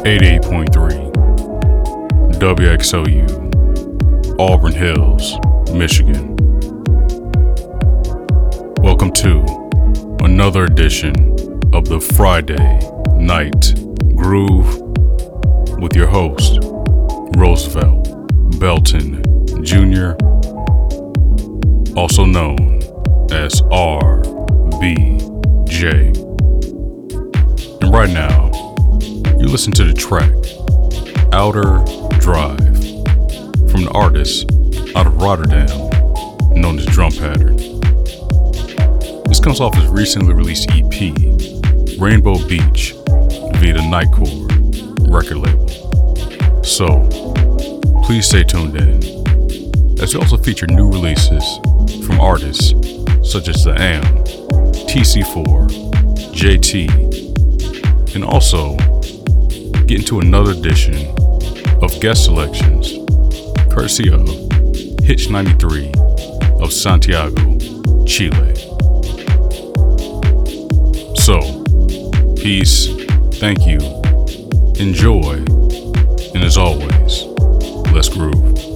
88.3 WXOU, Auburn Hills, Michigan. Welcome to another edition of the Friday Night Groove with your host, Roosevelt Belton Jr., also known as RBJ. And right now, listen to the track Outer Drive from the artist out of Rotterdam known as Drum Pattern. This comes off his recently released EP, Rainbow Beach, via the Nightcore record label. So, please stay tuned in, as we also feature new releases from artists such as The Am, TC4, JT, and also get into another edition of guest selections, courtesy of Hitch 93 of Santiago, Chile. So, peace, thank you, enjoy, and as always, let's groove.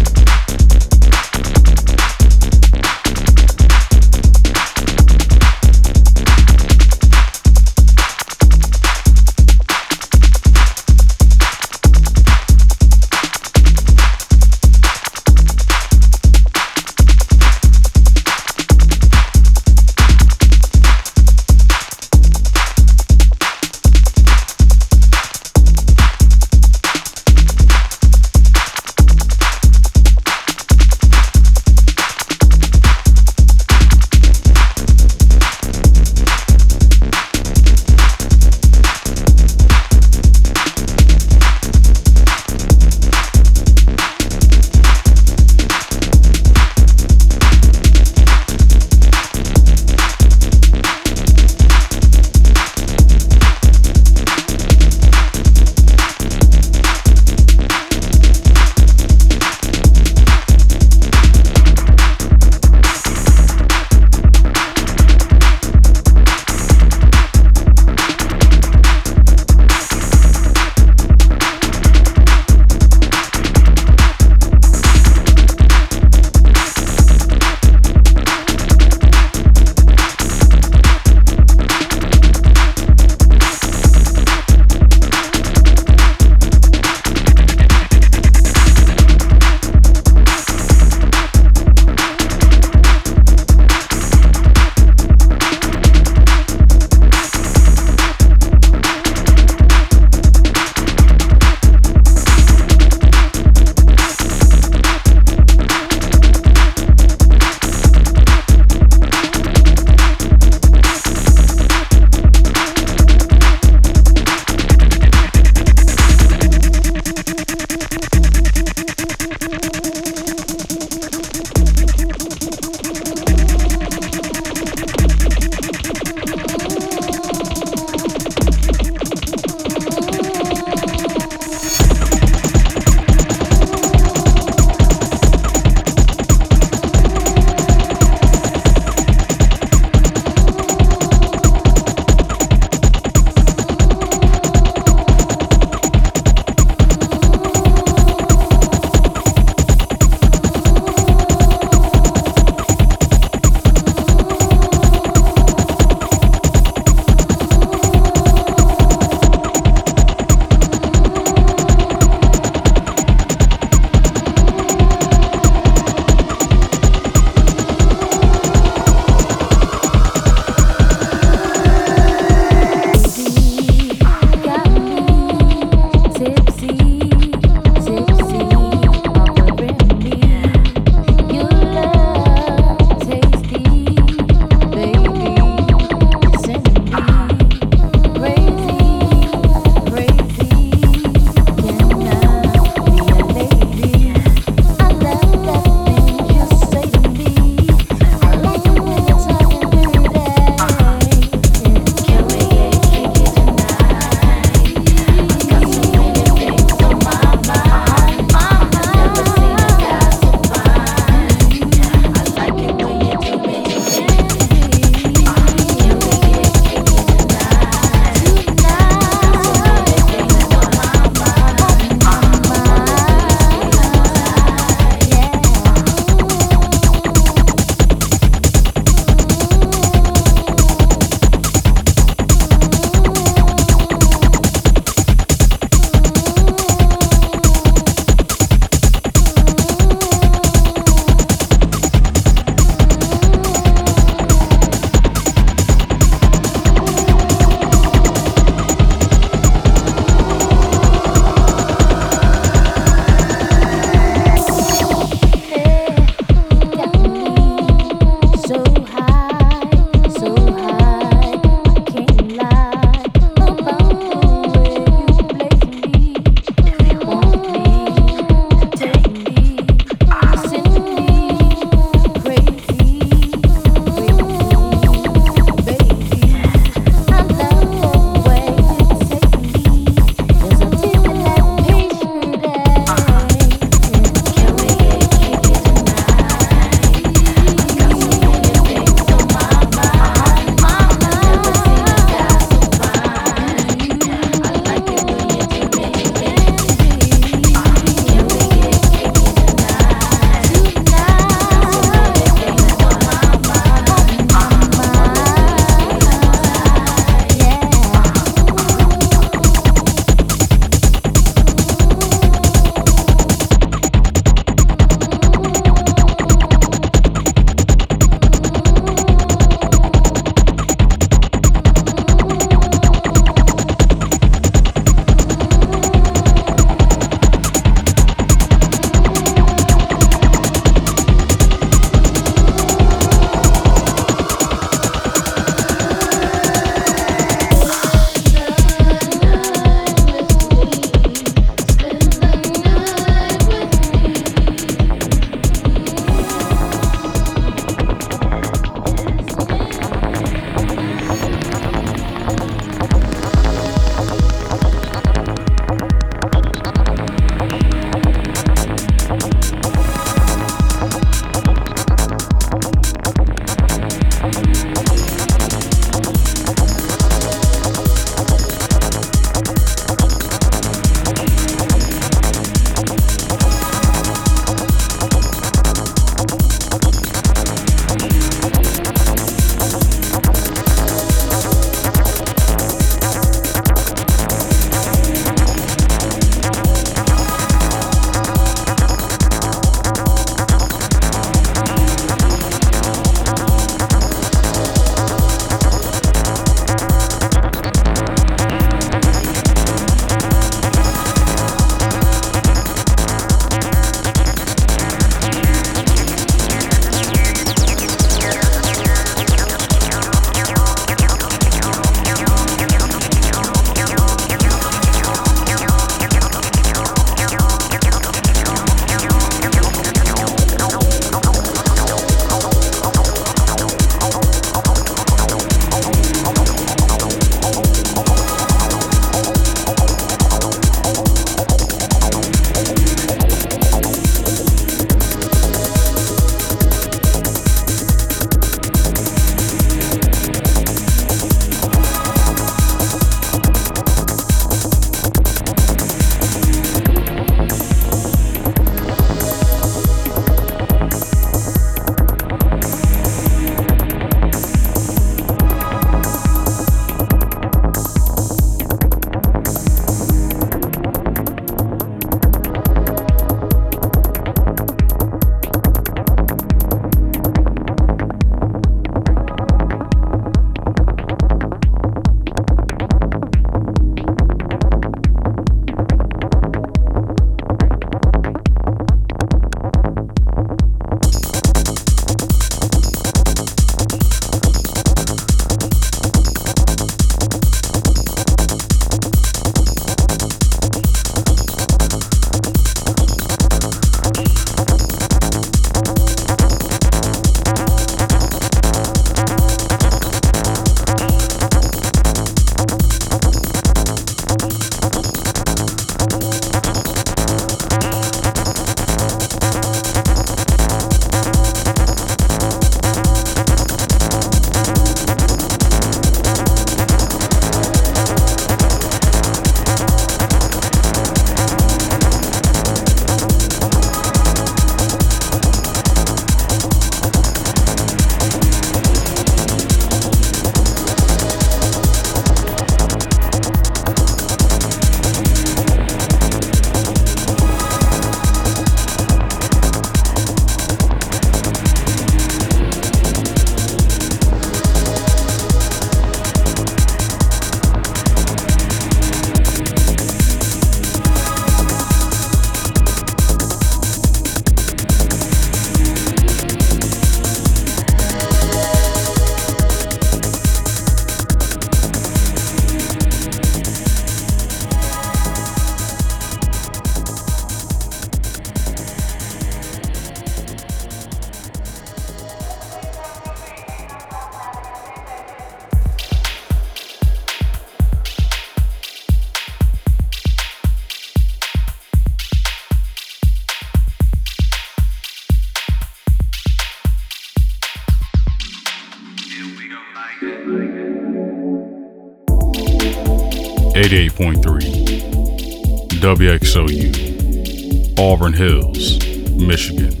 88.3 WXOU, Auburn Hills, Michigan.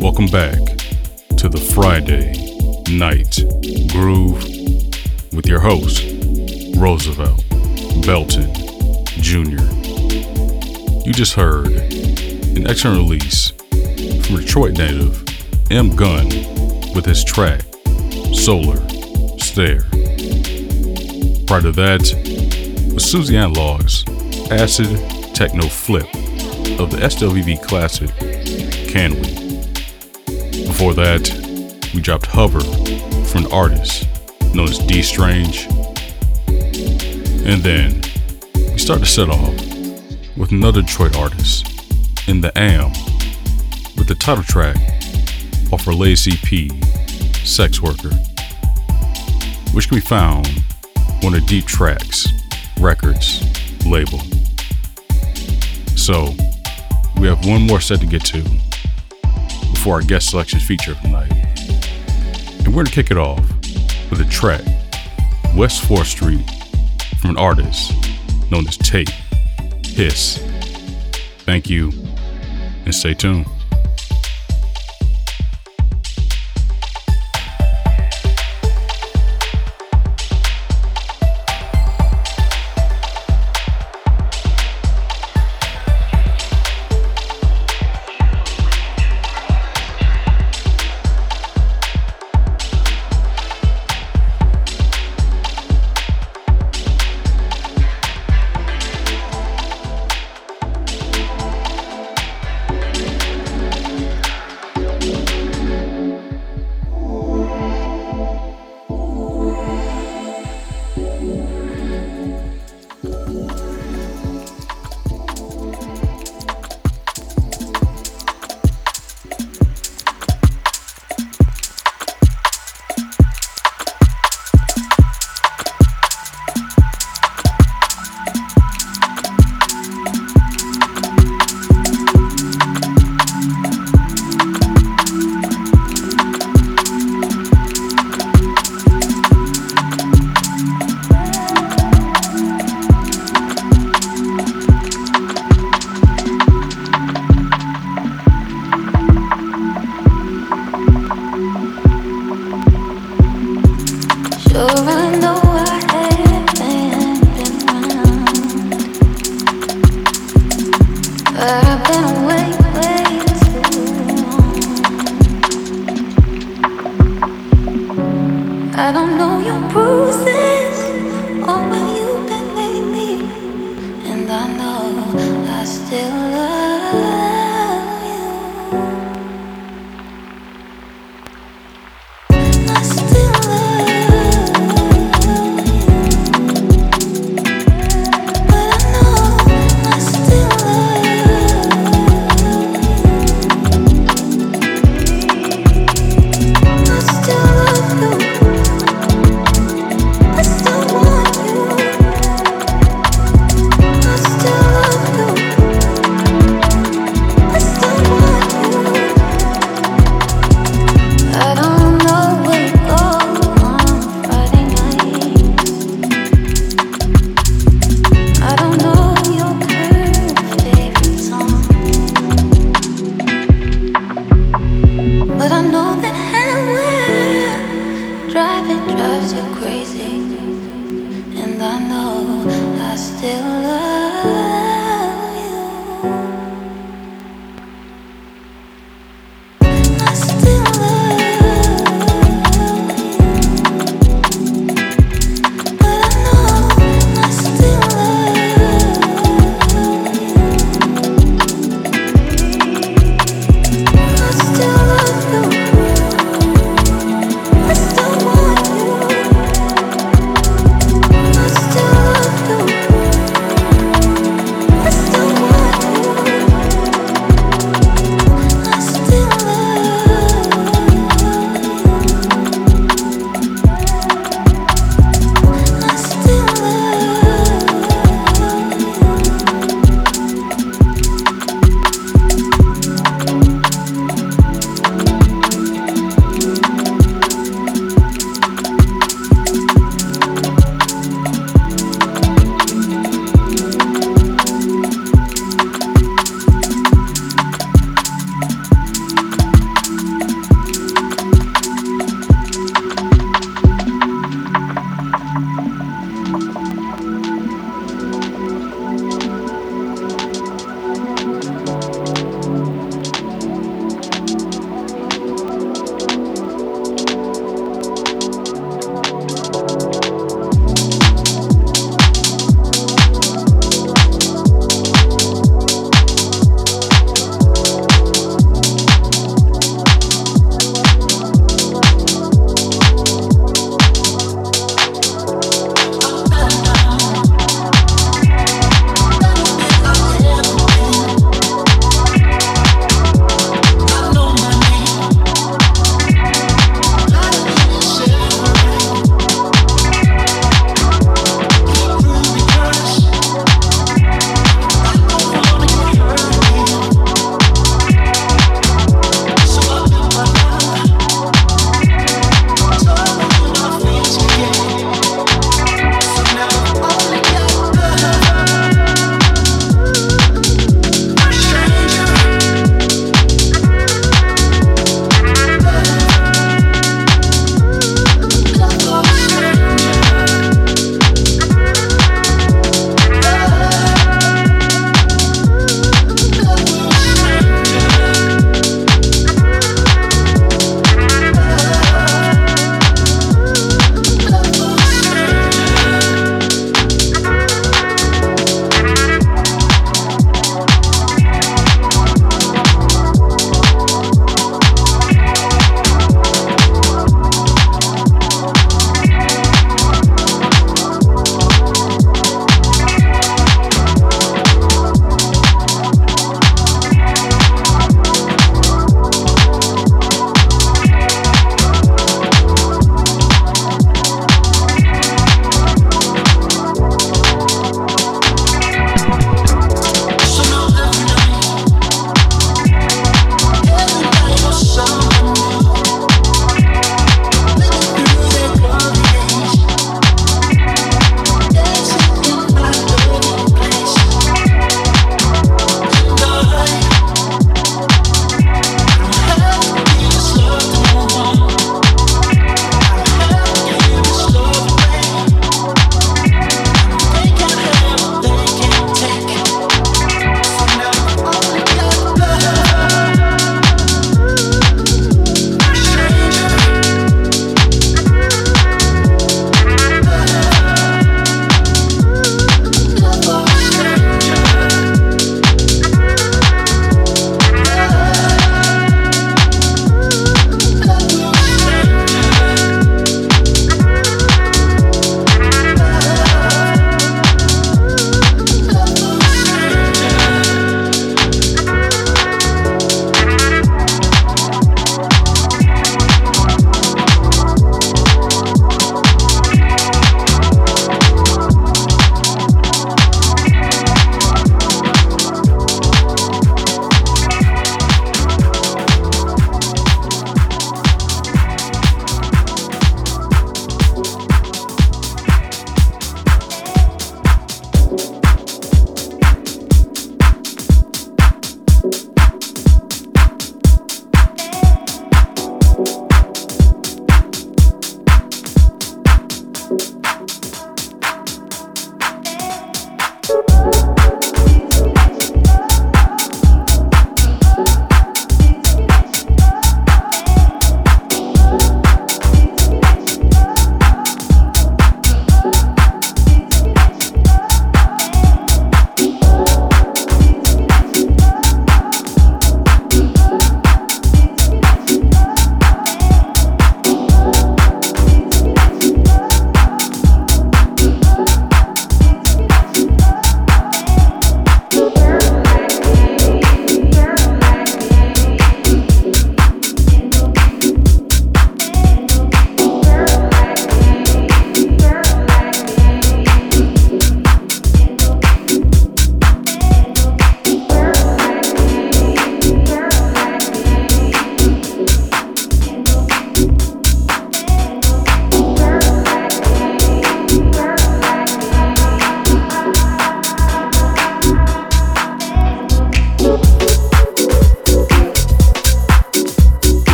Welcome back to the Friday Night Groove with your host, Roosevelt Belton Jr. You just heard an excellent release from Detroit native M Gun with his track Solar Stare. Prior to that Susie Analog's Acid Techno Flip of the SWV classic Can We? Before that, we dropped Hover from an artist known as D Strange. And then we start to set off with another Detroit artist in the AM with the title track off her latest EP, Sex Worker, which can be found on the Deep Tracks Records label. So, we have one more set to get to before our guest selection feature tonight. And we're going to kick it off with a track, West 4th Street, from an artist known as Tate Hiss. Thank you, and stay tuned.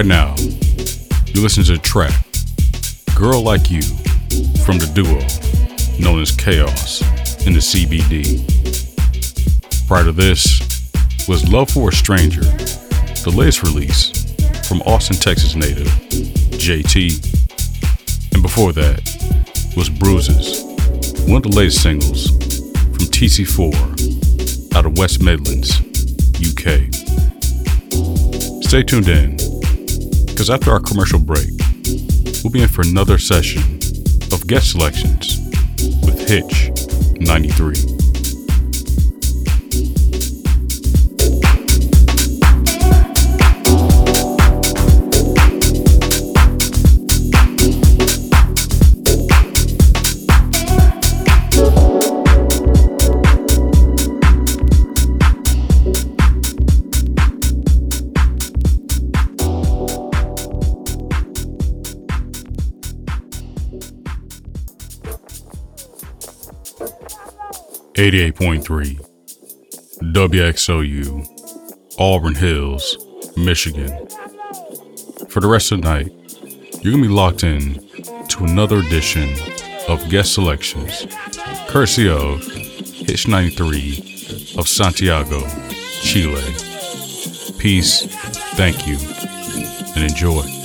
Right now, you listen to the track Girl Like You from the duo known as Chaos in the CBD. Prior to this was Love for a Stranger, the latest release from Austin, Texas native JT. And before that was Bruises, one of the latest singles from TC4 out of West Midlands, UK. Stay tuned in, because after our commercial break, we'll be in for another session of guest selections with Hitch 93. 88.3 WXOU, Auburn Hills, Michigan. For the rest of the night, you're going to be locked in to another edition of guest selections, courtesy of Hitch 93 of Santiago, Chile. Peace, thank you, and enjoy.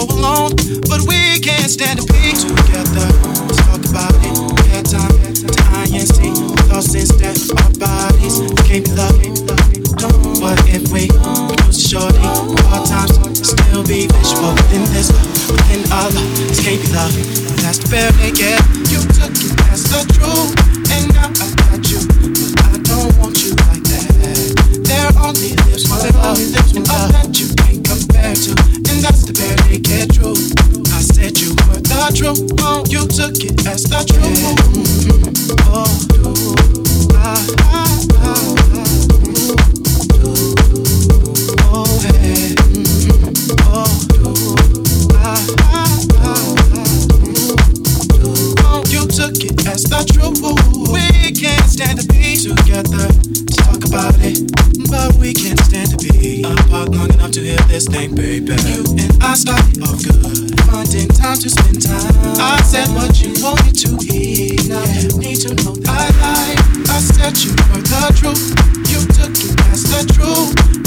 so alone, but we can't stand to be together. Let's talk about it. Had time to INC. Thoughts instead our bodies can't be loving. Don't what if we lose shorty? Hard times still be visual within this, within other. This can't be loving. That's the bare naked. You took it as the truth, and now I got you. but I don't want you like that. There only lives one love, and all that you can't compare to and that's to barely get through. I said you were the truth, oh, you took it as the truth. Mm-hmm. Oh, do I, I, I. Oh, hey, you took it as the truth. We can't stand to be together. Talk about it but we can't stand to be apart long enough to hear this thing, baby. You and I started off good, finding time to spend time. I said what you wanted to hear. Now you need to know that I lied. I said you were the truth. You took it as the truth.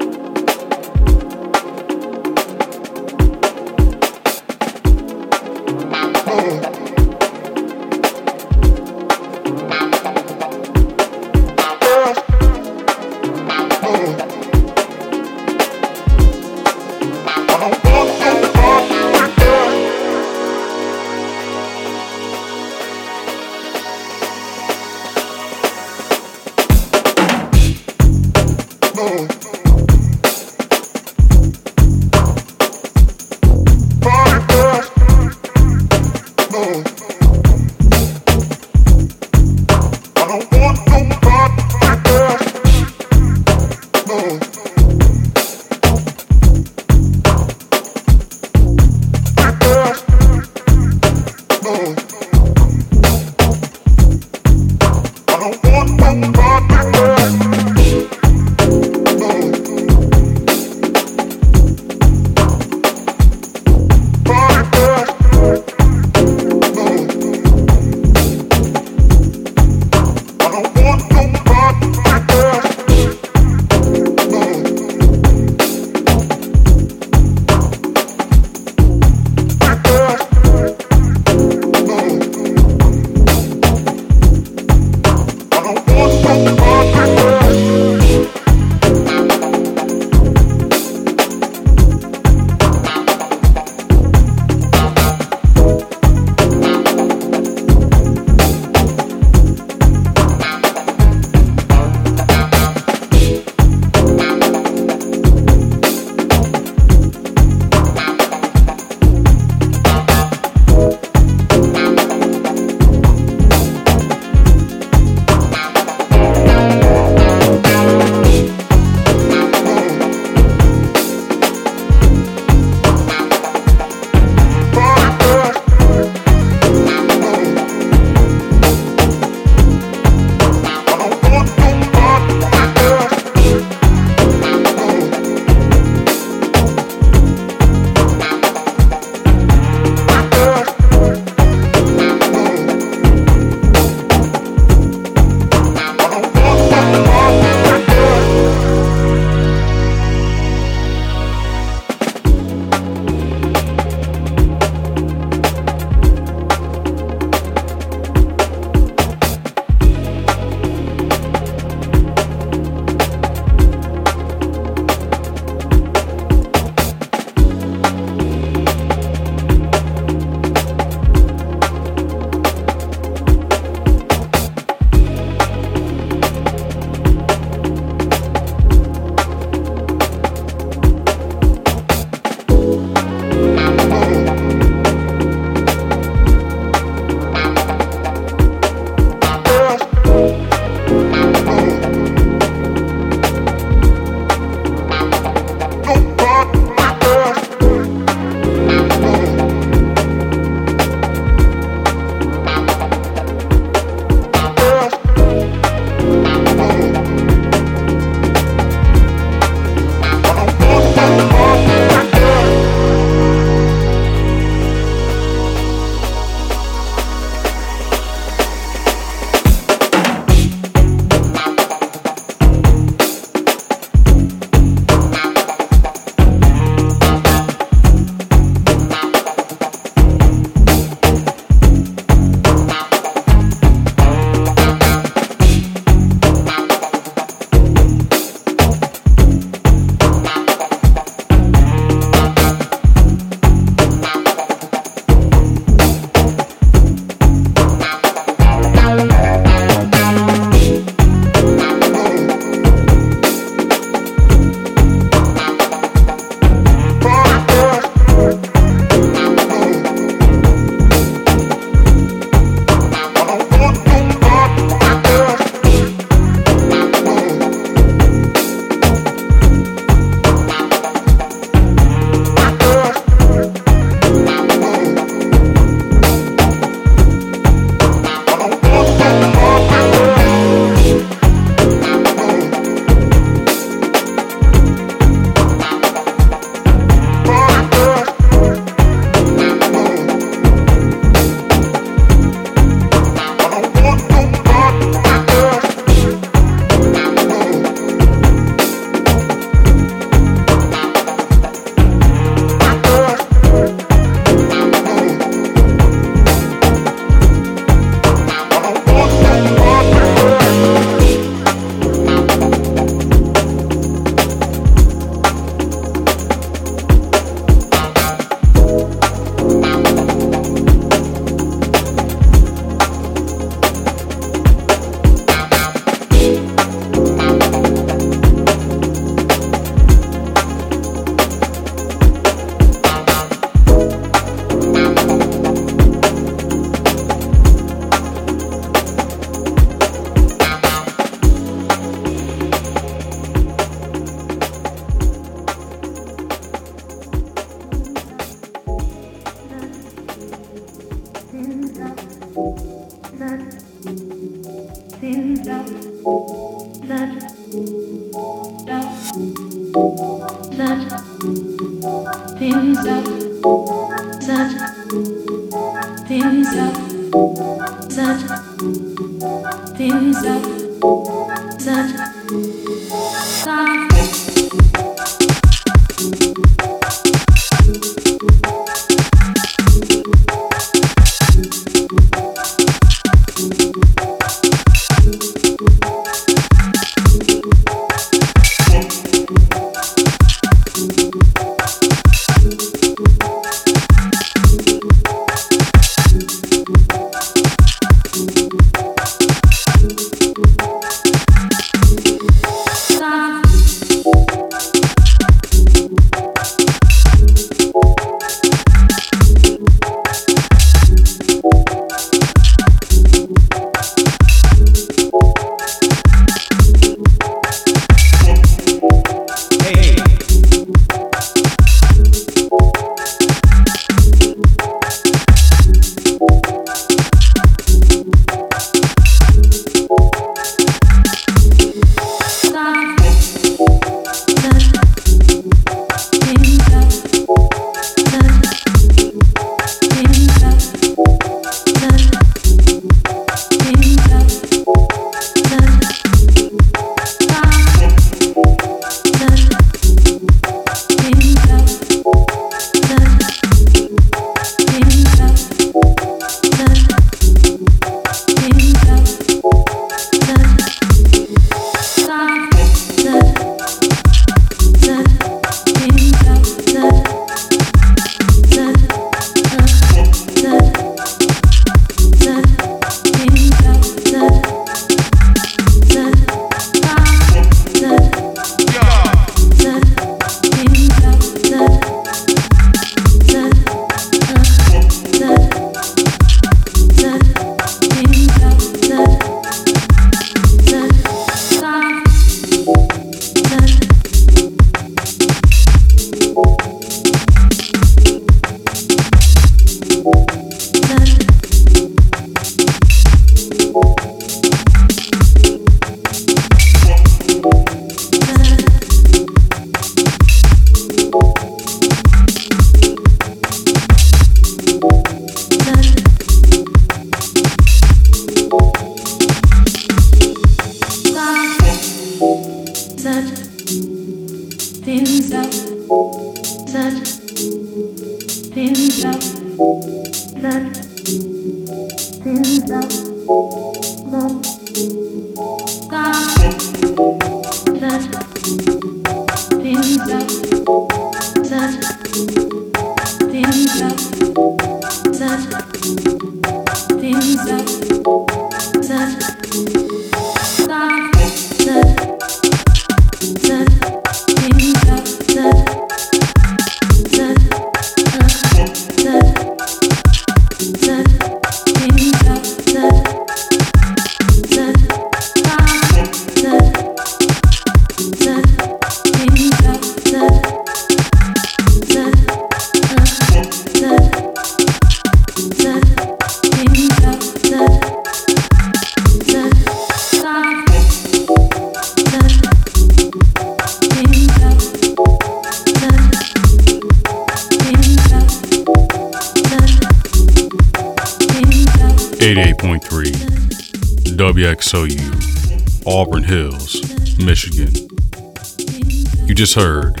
Just heard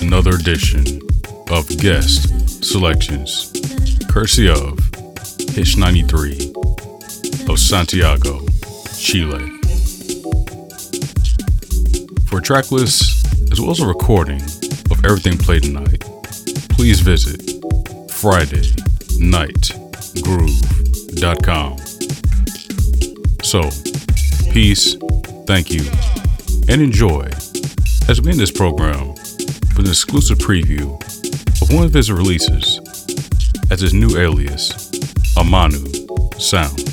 another edition of Guest Selections, courtesy of Hitch 93 of Santiago, Chile. For a track list, as well as a recording of everything played tonight, please visit FridayNightGroove.com. So, peace, thank you, and enjoy as we end this program with an exclusive preview of one of his releases as his new alias, Amanu Sound.